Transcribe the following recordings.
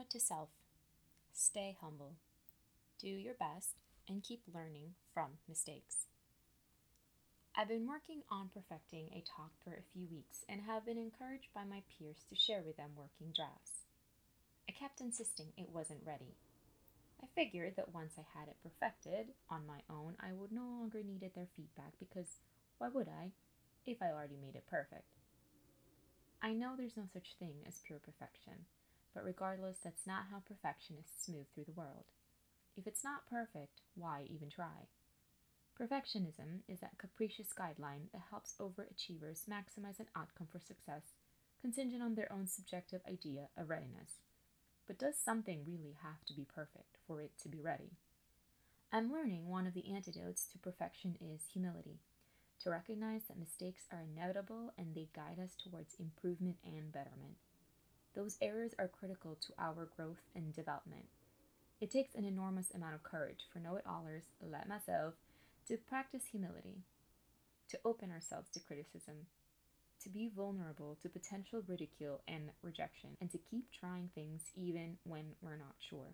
note to self stay humble, do your best, and keep learning from mistakes. I've been working on perfecting a talk for a few weeks and have been encouraged by my peers to share with them working drafts. I kept insisting it wasn't ready. I figured that once I had it perfected on my own, I would no longer need their feedback because why would I if I already made it perfect? I know there's no such thing as pure perfection, but regardless, that's not how perfectionists move through the world. If it's not perfect, why even try? Perfectionism is that capricious guideline that helps overachievers maximize an outcome for success contingent on their own subjective idea of readiness. But does something really have to be perfect for it to be ready? I'm learning one of the antidotes to perfection is humility to recognize that mistakes are inevitable and they guide us towards improvement and betterment. Those errors are critical to our growth and development. It takes an enormous amount of courage for know it allers, like myself, to practice humility, to open ourselves to criticism, to be vulnerable to potential ridicule and rejection, and to keep trying things even when we're not sure.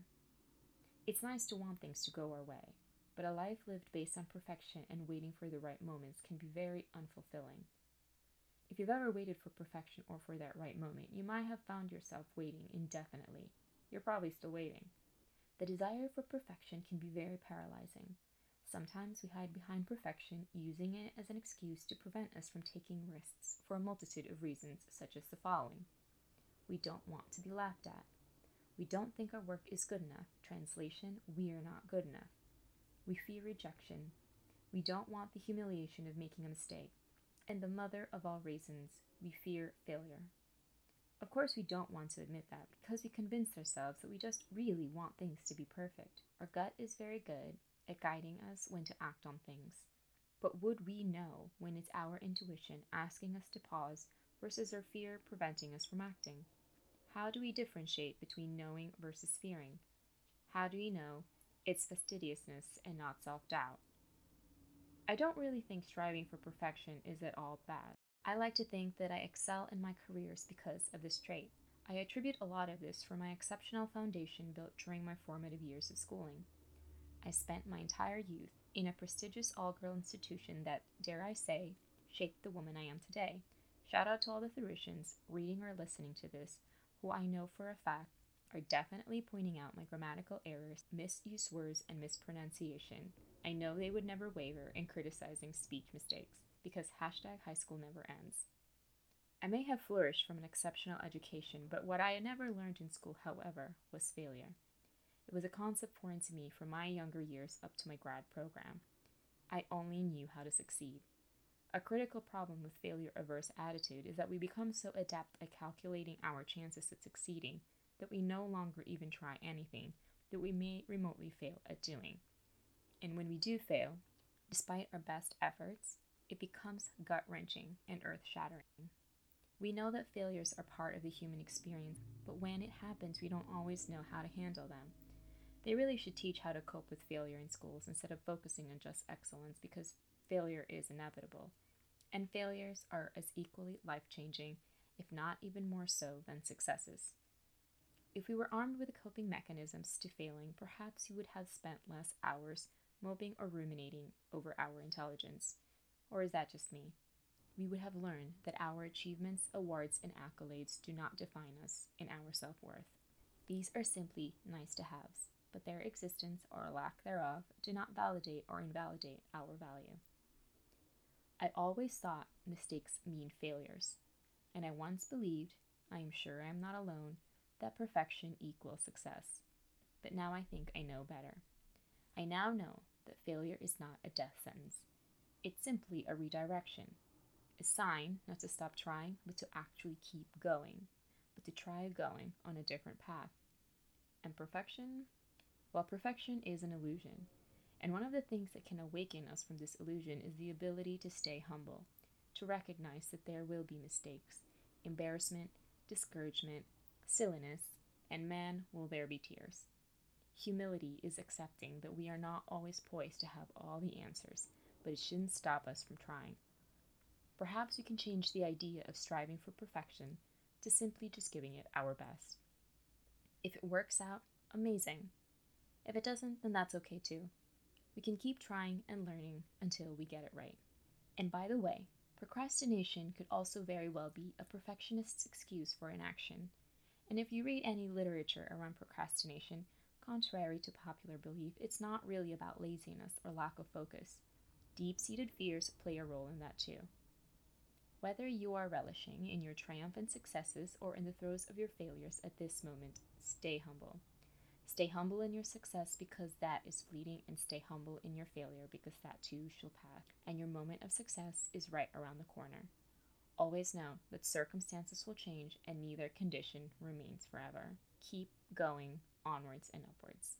It's nice to want things to go our way, but a life lived based on perfection and waiting for the right moments can be very unfulfilling. If you've ever waited for perfection or for that right moment, you might have found yourself waiting indefinitely. You're probably still waiting. The desire for perfection can be very paralyzing. Sometimes we hide behind perfection, using it as an excuse to prevent us from taking risks for a multitude of reasons, such as the following We don't want to be laughed at. We don't think our work is good enough. Translation, we are not good enough. We fear rejection. We don't want the humiliation of making a mistake. And the mother of all reasons, we fear failure. Of course, we don't want to admit that because we convince ourselves that we just really want things to be perfect. Our gut is very good at guiding us when to act on things. But would we know when it's our intuition asking us to pause versus our fear preventing us from acting? How do we differentiate between knowing versus fearing? How do we know it's fastidiousness and not self doubt. I don't really think striving for perfection is at all bad. I like to think that I excel in my careers because of this trait. I attribute a lot of this for my exceptional foundation built during my formative years of schooling. I spent my entire youth in a prestigious all girl institution that, dare I say, shaped the woman I am today. Shout out to all the Theresians reading or listening to this, who I know for a fact are definitely pointing out my grammatical errors, misused words, and mispronunciation. I know they would never waver in criticizing speech mistakes because hashtag high school never ends. I may have flourished from an exceptional education, but what I had never learned in school, however, was failure. It was a concept foreign to me from my younger years up to my grad program. I only knew how to succeed. A critical problem with failure averse attitude is that we become so adept at calculating our chances at succeeding that we no longer even try anything that we may remotely fail at doing. And when we do fail, despite our best efforts, it becomes gut wrenching and earth shattering. We know that failures are part of the human experience, but when it happens, we don't always know how to handle them. They really should teach how to cope with failure in schools instead of focusing on just excellence because failure is inevitable. And failures are as equally life changing, if not even more so, than successes. If we were armed with coping mechanisms to failing, perhaps we would have spent less hours moping or ruminating over our intelligence. Or is that just me? We would have learned that our achievements, awards, and accolades do not define us in our self worth. These are simply nice to haves, but their existence or lack thereof do not validate or invalidate our value. I always thought mistakes mean failures, and I once believed, I am sure I am not alone, that perfection equals success. But now I think I know better. I now know that failure is not a death sentence, it's simply a redirection, a sign not to stop trying, but to actually keep going, but to try going on a different path. And perfection? Well, perfection is an illusion. And one of the things that can awaken us from this illusion is the ability to stay humble, to recognize that there will be mistakes, embarrassment, discouragement, silliness, and man, will there be tears. Humility is accepting that we are not always poised to have all the answers, but it shouldn't stop us from trying. Perhaps we can change the idea of striving for perfection to simply just giving it our best. If it works out, amazing. If it doesn't, then that's okay too. We can keep trying and learning until we get it right. And by the way, procrastination could also very well be a perfectionist's excuse for inaction. And if you read any literature around procrastination, contrary to popular belief, it's not really about laziness or lack of focus. Deep seated fears play a role in that too. Whether you are relishing in your triumphant successes or in the throes of your failures at this moment, stay humble. Stay humble in your success because that is fleeting, and stay humble in your failure because that too shall pass, and your moment of success is right around the corner. Always know that circumstances will change and neither condition remains forever. Keep going onwards and upwards.